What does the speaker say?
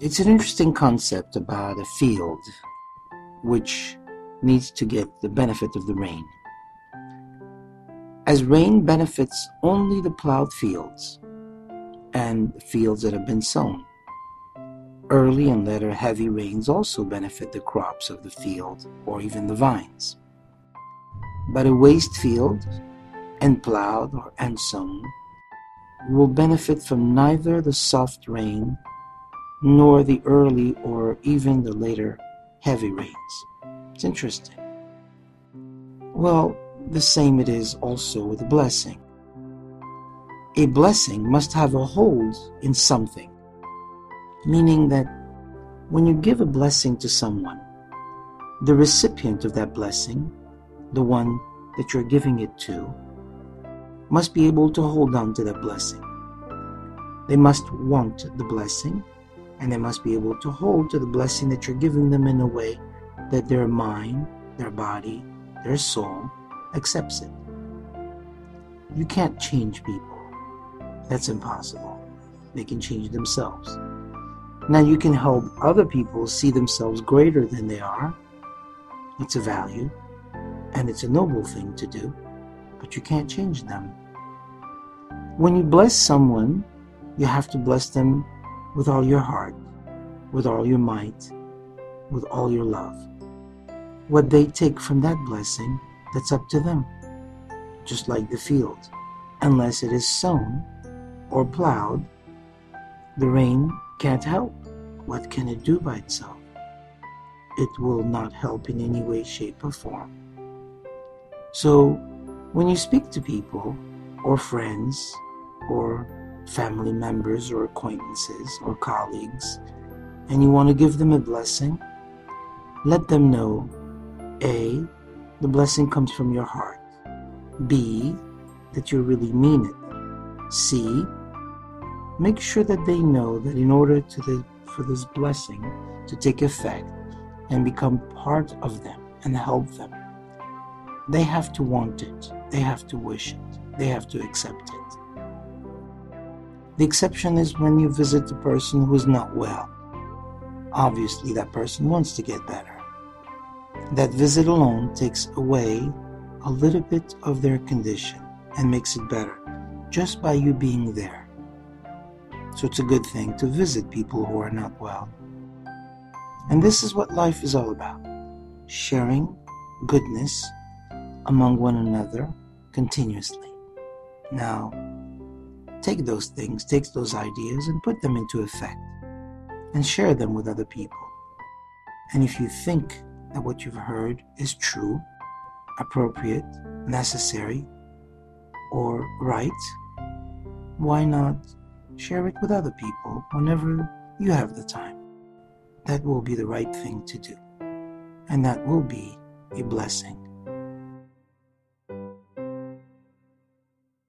It's an interesting concept about a field which needs to get the benefit of the rain. As rain benefits only the plowed fields and fields that have been sown. Early and later heavy rains also benefit the crops of the field or even the vines. But a waste field, and plowed or unsown, will benefit from neither the soft rain nor the early or even the later heavy rains. It's interesting. Well, the same it is also with a blessing. A blessing must have a hold in something, meaning that when you give a blessing to someone, the recipient of that blessing, the one that you're giving it to, must be able to hold on to that blessing. They must want the blessing, and they must be able to hold to the blessing that you're giving them in a way that their mind, their body, their soul accepts it. You can't change people. That's impossible. They can change themselves. Now you can help other people see themselves greater than they are. It's a value, and it's a noble thing to do, but you can't change them. When you bless someone, you have to bless them with all your heart, with all your might, with all your love. What they take from that blessing, that's up to them. Just like the field. Unless it is sown or plowed, the rain can't help. What can it do by itself? It will not help in any way, shape, or form. So, when you speak to people or friends or family members or acquaintances or colleagues, and you want to give them a blessing, let them know A, the blessing comes from your heart, B, that you really mean it, C, make sure that they know that in order the, for this blessing to take effect and become part of them and help them, they have to want it, they have to wish it, they have to accept it. The exception is when you visit a person who is not well. Obviously, that person wants to get better. That visit alone takes away a little bit of their condition and makes it better just by you being there. So it's a good thing to visit people who are not well. And this is what life is all about sharing goodness among one another continuously. Now, take those things, take those ideas, and put them into effect and share them with other people. And if you think that what you've heard is true, appropriate, necessary, or right, why not share it with other people whenever you have the time? That will be the right thing to do. And that will be a blessing